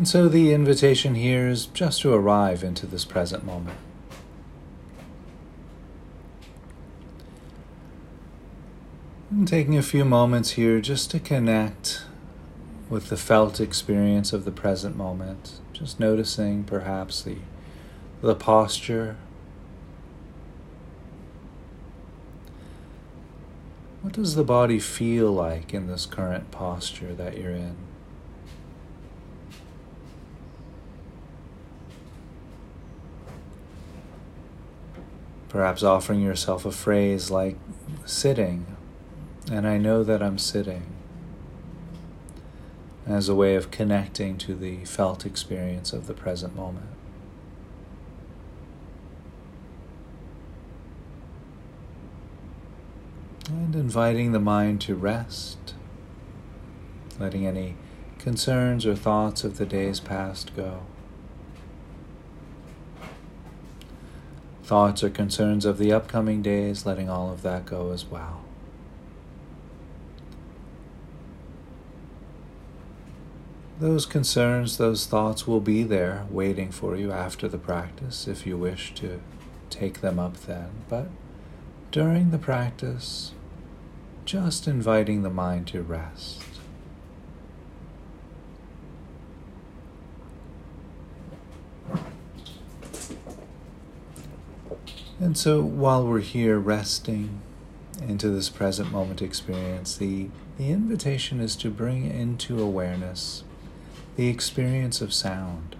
And so the invitation here is just to arrive into this present moment. And taking a few moments here just to connect with the felt experience of the present moment, just noticing perhaps the, the posture. What does the body feel like in this current posture that you're in? Perhaps offering yourself a phrase like sitting, and I know that I'm sitting as a way of connecting to the felt experience of the present moment. And inviting the mind to rest, letting any concerns or thoughts of the days past go. Thoughts or concerns of the upcoming days, letting all of that go as well. Those concerns, those thoughts will be there waiting for you after the practice if you wish to take them up then. But during the practice, just inviting the mind to rest. And so while we're here resting into this present moment experience, the, the invitation is to bring into awareness the experience of sound.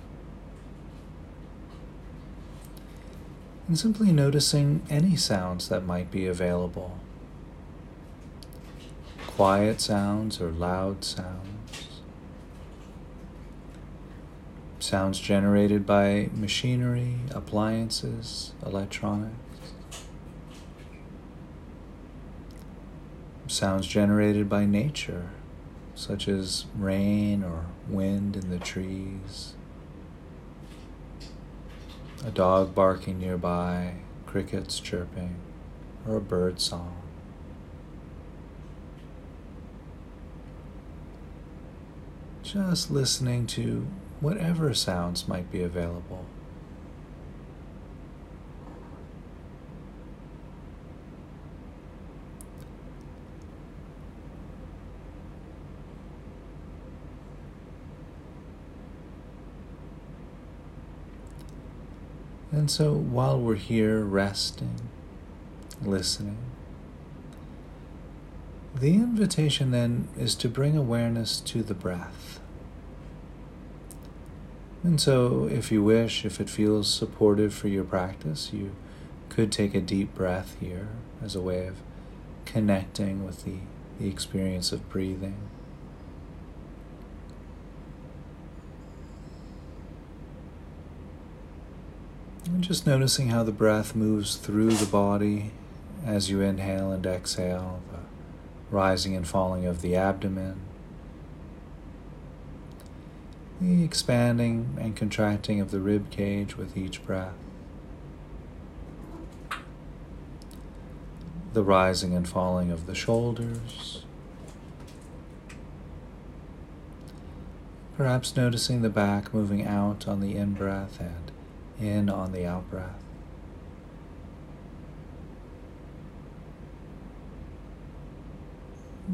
And simply noticing any sounds that might be available quiet sounds or loud sounds, sounds generated by machinery, appliances, electronics. Sounds generated by nature such as rain or wind in the trees, a dog barking nearby, crickets chirping, or a bird song. Just listening to whatever sounds might be available. And so while we're here resting, listening, the invitation then is to bring awareness to the breath. And so, if you wish, if it feels supportive for your practice, you could take a deep breath here as a way of connecting with the, the experience of breathing. And just noticing how the breath moves through the body as you inhale and exhale, the rising and falling of the abdomen, the expanding and contracting of the rib cage with each breath, the rising and falling of the shoulders. Perhaps noticing the back moving out on the in breath and in on the out breath.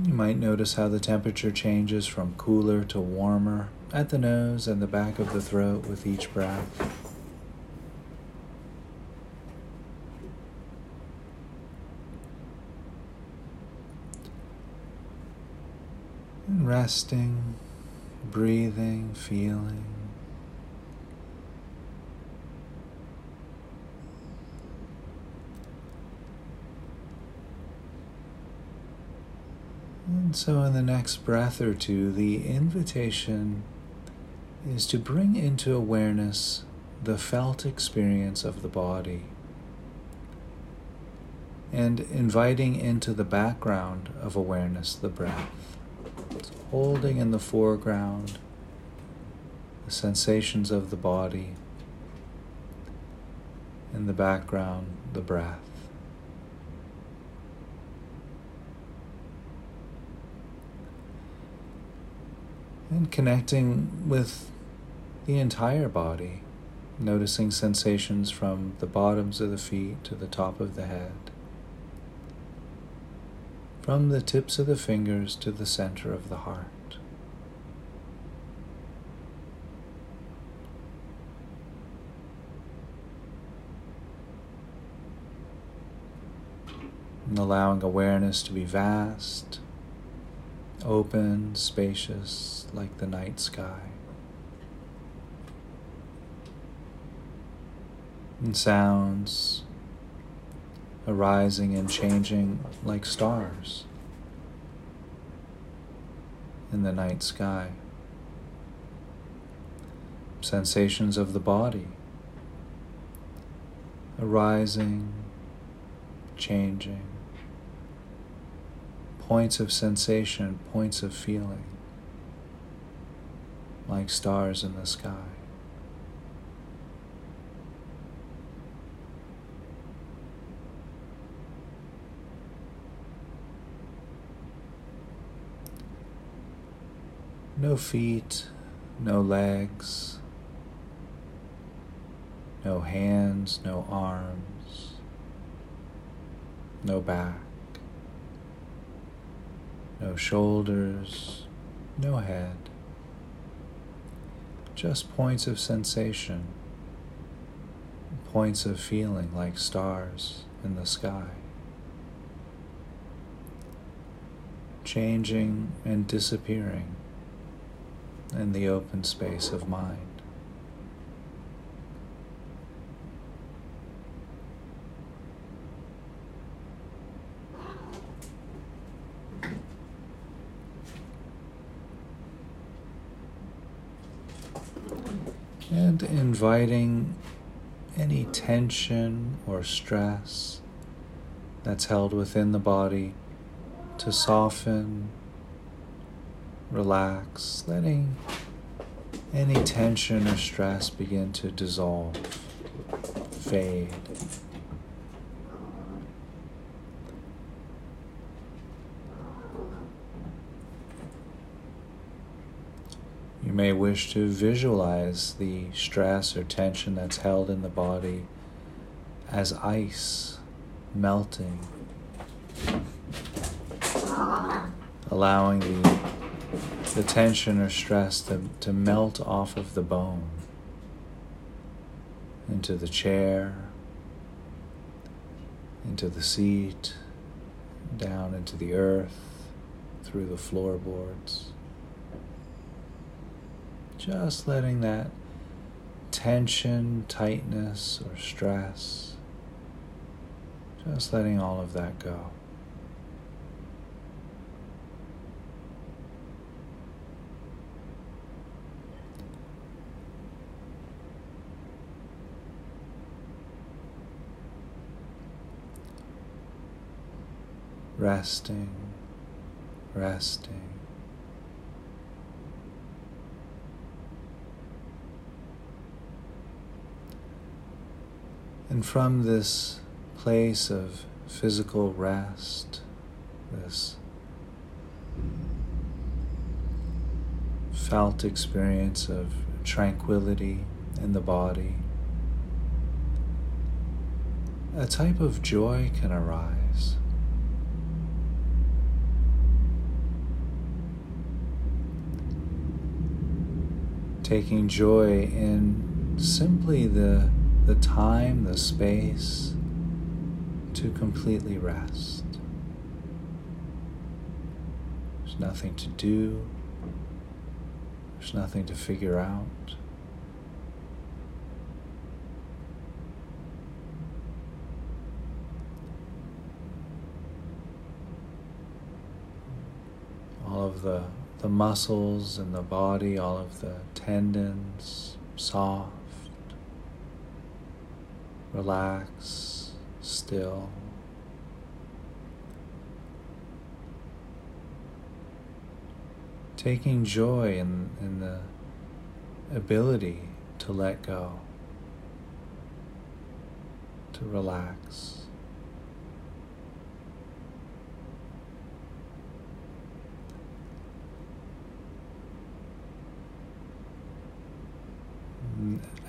You might notice how the temperature changes from cooler to warmer at the nose and the back of the throat with each breath. And resting, breathing, feeling. And so, in the next breath or two, the invitation is to bring into awareness the felt experience of the body and inviting into the background of awareness the breath. It's holding in the foreground the sensations of the body, in the background, the breath. and connecting with the entire body, noticing sensations from the bottoms of the feet to the top of the head, from the tips of the fingers to the center of the heart. And allowing awareness to be vast, open, spacious, like the night sky. And sounds arising and changing like stars in the night sky. Sensations of the body arising, changing points of sensation, points of feeling, like stars in the sky. No feet, no legs, no hands, no arms, no back no shoulders, no head, just points of sensation, points of feeling like stars in the sky, changing and disappearing in the open space of mind. and inviting any tension or stress that's held within the body to soften, relax, letting any tension or stress begin to dissolve, fade. You may wish to visualize the stress or tension that's held in the body as ice melting, allowing the, the tension or stress to, to melt off of the bone into the chair, into the seat, down into the earth, through the floorboards. Just letting that tension, tightness, or stress, just letting all of that go. Resting, resting. And from this place of physical rest, this felt experience of tranquility in the body, a type of joy can arise. Taking joy in simply the the time, the space to completely rest. There's nothing to do, there's nothing to figure out. All of the, the muscles in the body, all of the tendons, soft relax, still. Taking joy in, in the ability to let go, to relax.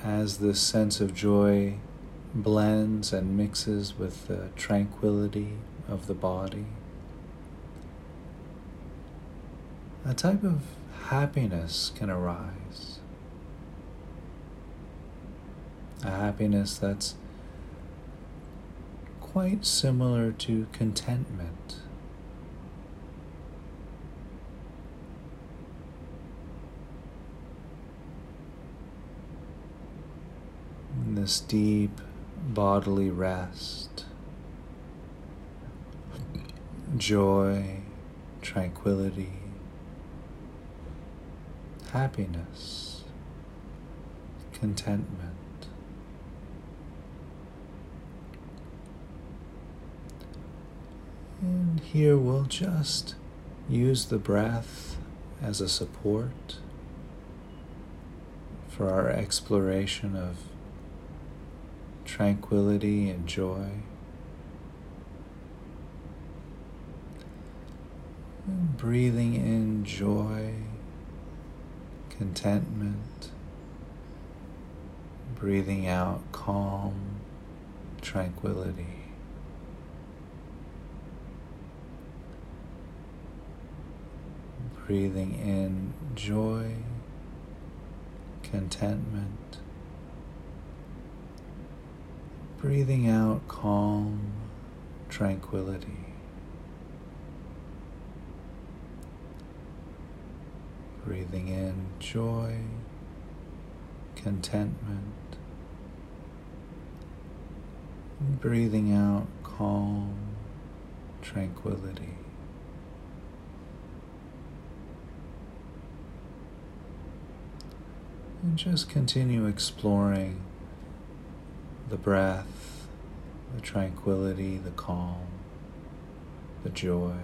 As this sense of joy blends and mixes with the tranquility of the body, a type of happiness can arise. A happiness that's quite similar to contentment. This deep bodily rest, joy, tranquility, happiness, contentment. And here we'll just use the breath as a support for our exploration of tranquility and joy. Breathing in joy, contentment, breathing out calm, tranquility. Breathing in joy, contentment, breathing out calm, tranquility. Breathing in joy, contentment, breathing out calm, tranquility. And just continue exploring the breath, the tranquility, the calm, the joy.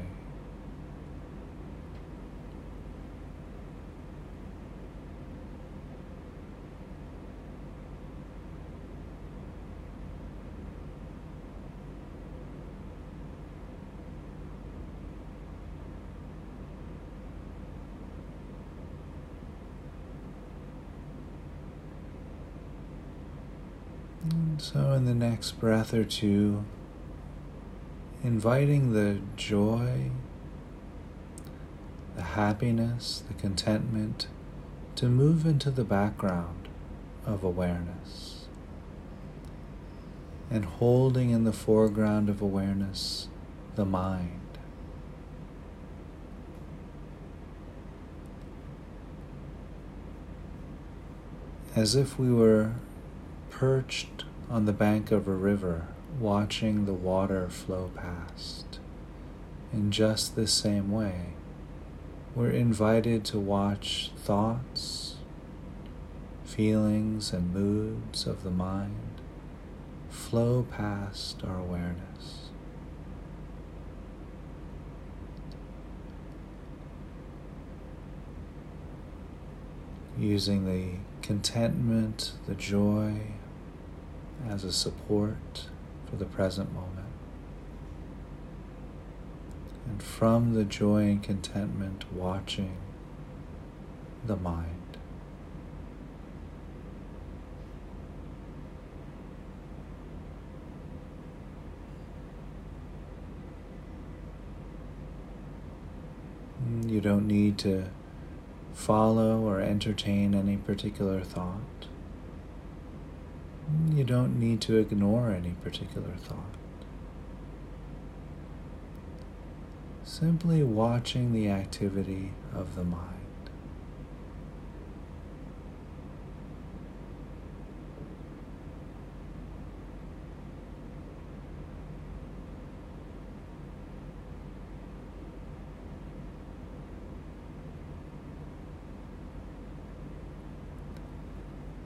So, in the next breath or two, inviting the joy, the happiness, the contentment to move into the background of awareness. And holding in the foreground of awareness the mind. As if we were perched on the bank of a river, watching the water flow past. In just the same way, we're invited to watch thoughts, feelings, and moods of the mind flow past our awareness. Using the contentment, the joy, as a support for the present moment. And from the joy and contentment, watching the mind. You don't need to follow or entertain any particular thought. You don't need to ignore any particular thought. Simply watching the activity of the mind.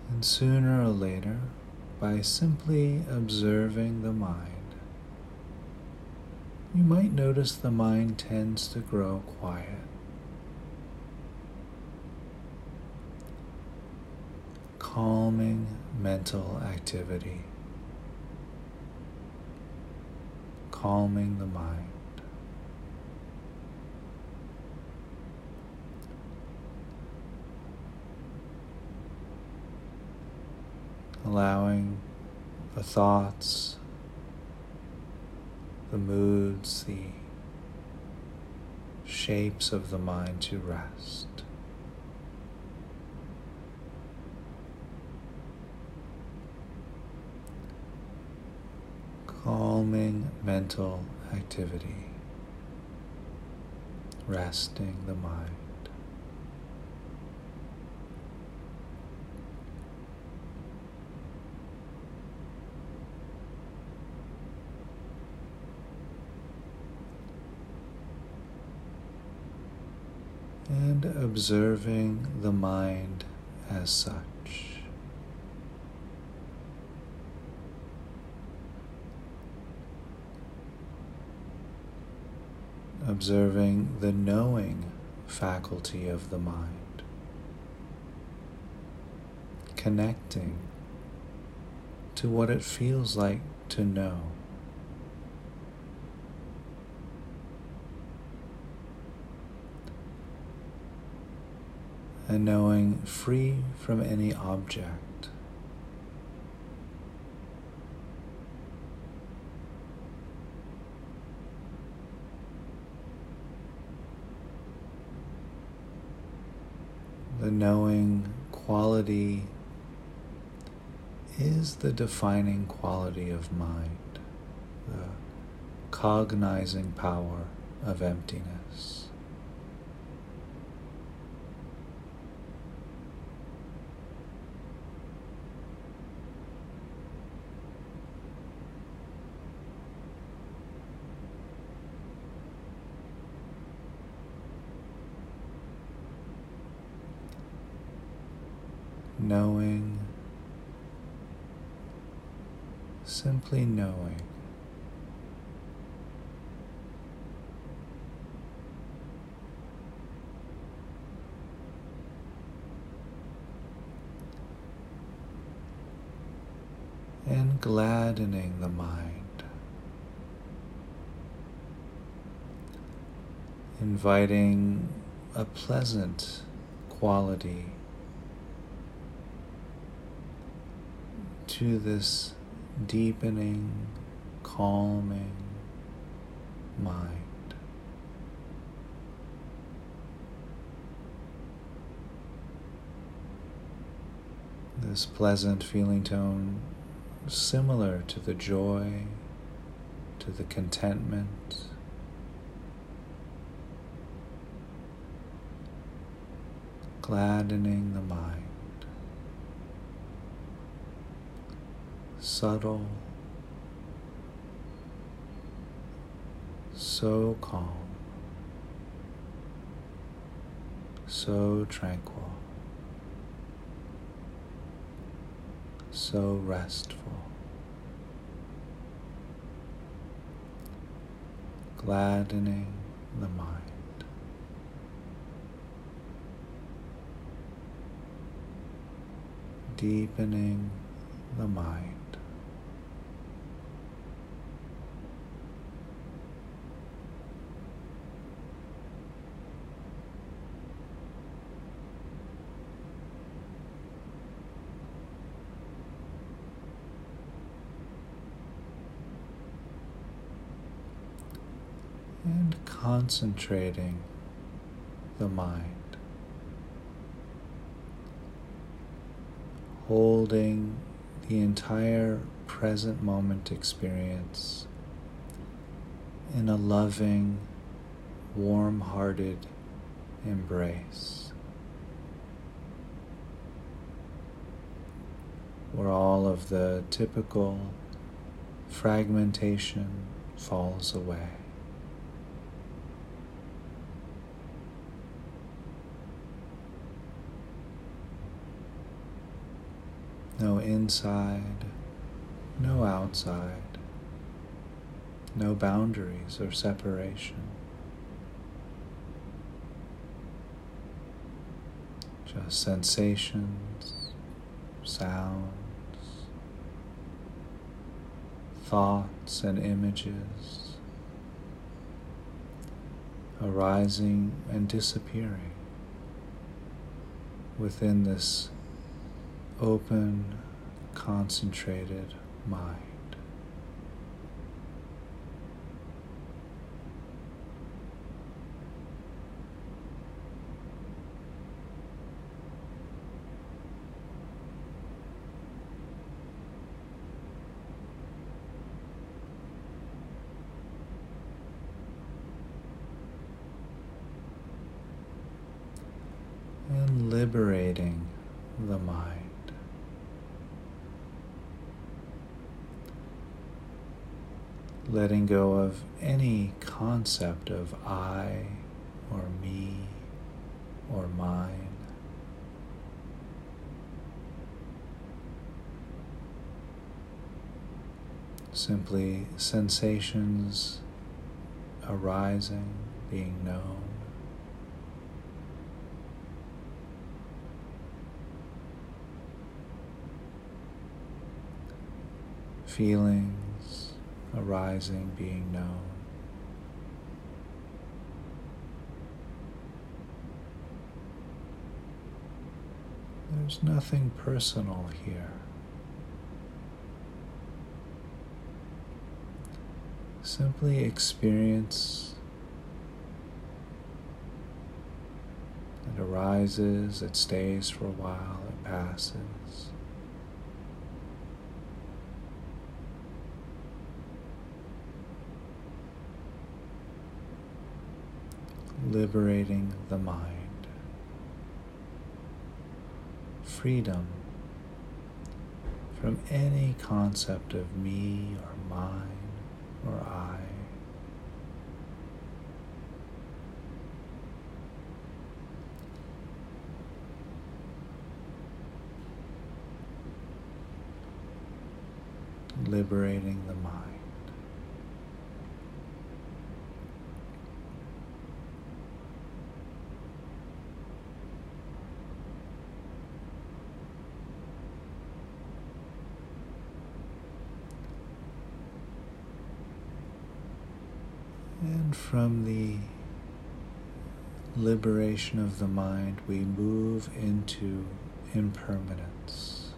And sooner or later, by simply observing the mind. You might notice the mind tends to grow quiet. Calming mental activity, calming the mind. Allowing the thoughts, the moods, the shapes of the mind to rest. Calming mental activity, resting the mind. And observing the mind as such. Observing the knowing faculty of the mind, connecting to what it feels like to know. And knowing free from any object. The knowing quality is the defining quality of mind, the cognizing power of emptiness. knowing, simply knowing. And gladdening the mind, inviting a pleasant quality to this deepening, calming mind. This pleasant feeling tone, similar to the joy, to the contentment. Gladdening the mind. Subtle, so calm, so tranquil, so restful, gladdening the mind. deepening the mind. and concentrating the mind, holding the entire present moment experience in a loving, warm hearted embrace. Where all of the typical fragmentation falls away. No inside, no outside, no boundaries or separation. Just sensations, sounds, thoughts, and images arising and disappearing within this open, concentrated mind. and liberating the mind. Letting go of any concept of I or me or mine. Simply sensations arising, being known. feelings arising, being known. There's nothing personal here. Simply experience. It arises, it stays for a while, it passes. Liberating the mind, freedom from any concept of me or mine or I. Liberating the mind. And from the liberation of the mind, we move into impermanence.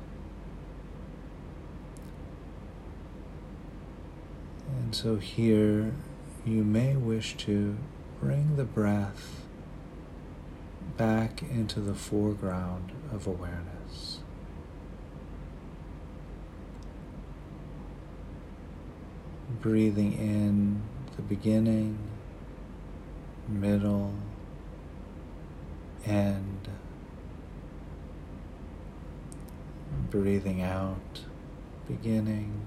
And so here you may wish to bring the breath back into the foreground of awareness. Breathing in the beginning, middle, end. Breathing out, beginning,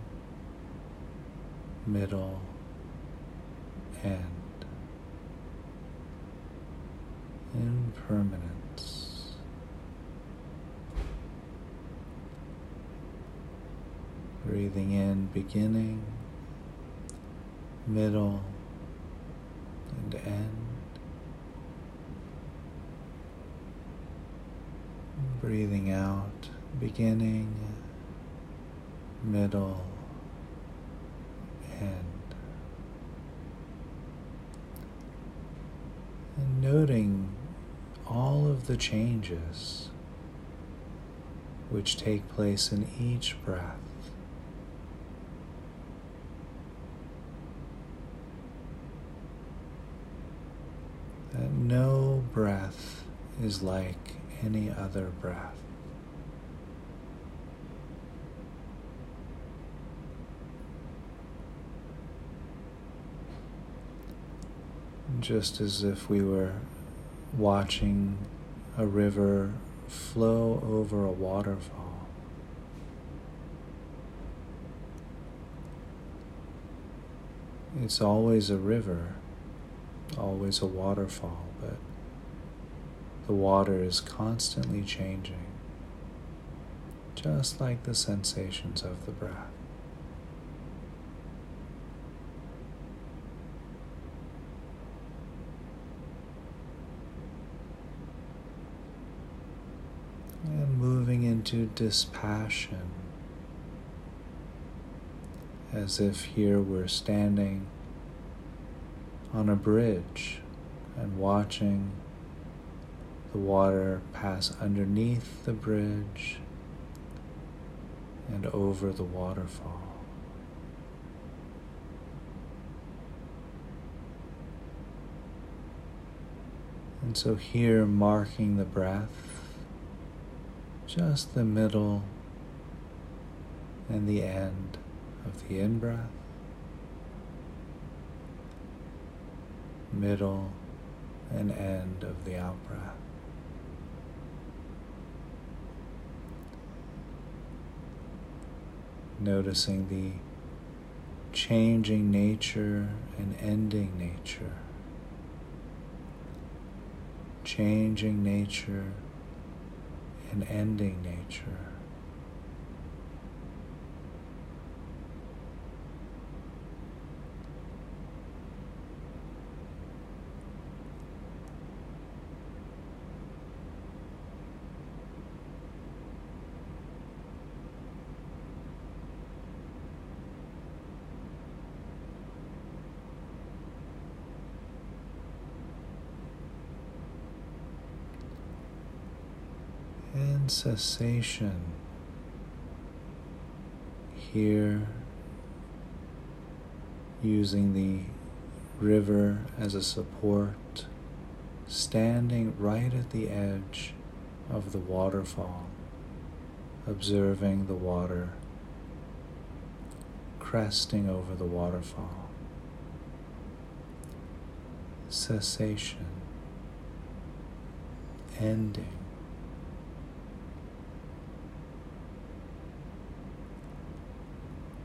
middle, end. Impermanence. Breathing in, beginning, middle, and end. Breathing out, beginning, middle, end. And noting all of the changes which take place in each breath. that no breath is like any other breath. Just as if we were watching a river flow over a waterfall. It's always a river always a waterfall, but the water is constantly changing, just like the sensations of the breath. And moving into dispassion, as if here we're standing on a bridge and watching the water pass underneath the bridge and over the waterfall. And so here, marking the breath, just the middle and the end of the in breath, middle and end of the out breath. Noticing the changing nature and ending nature changing nature and ending nature. and cessation here using the river as a support, standing right at the edge of the waterfall, observing the water cresting over the waterfall. Cessation, ending.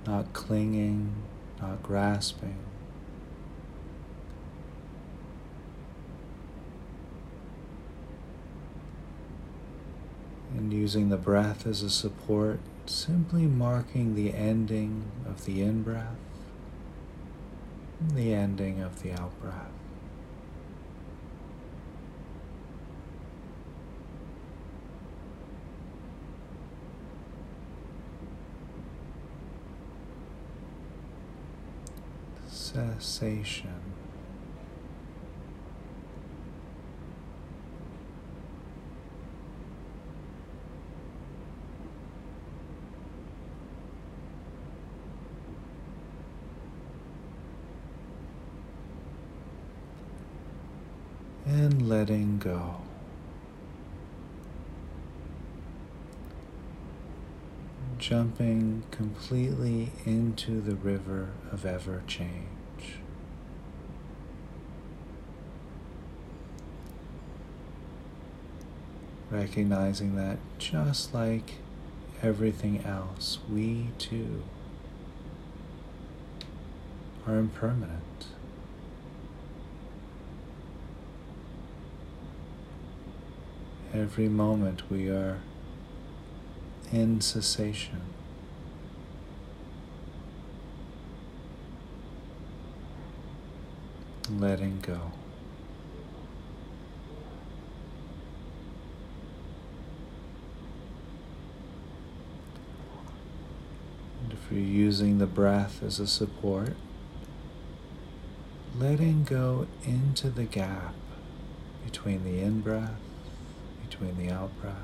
Not clinging, not grasping. And using the breath as a support, simply marking the ending of the in breath, the ending of the out breath. Cessation. And letting go. jumping completely into the river of ever change. Recognizing that just like everything else, we too are impermanent. Every moment we are in cessation. Letting go. If you're using the breath as a support, letting go into the gap between the in breath, between the out breath.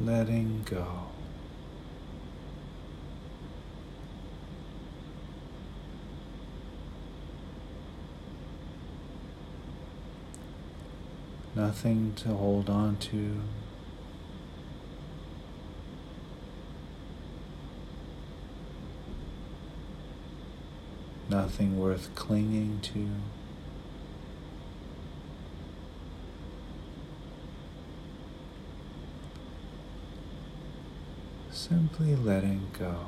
Letting go. Nothing to hold on to. Nothing worth clinging to. Simply letting go.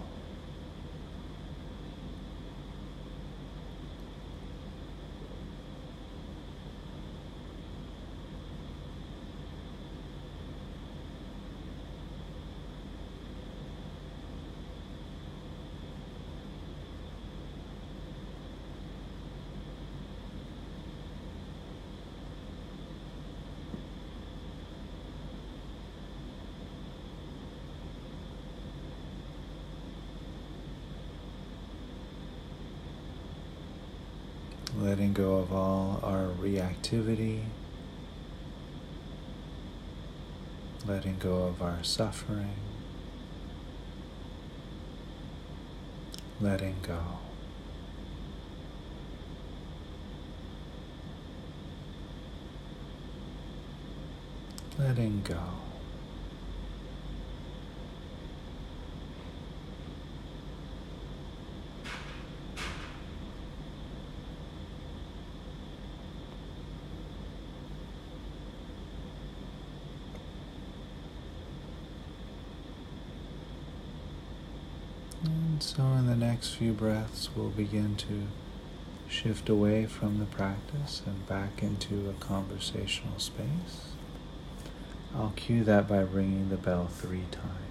Reactivity, letting go of our suffering, letting go. Letting go. And so, in the next few breaths, we'll begin to shift away from the practice and back into a conversational space. I'll cue that by ringing the bell three times.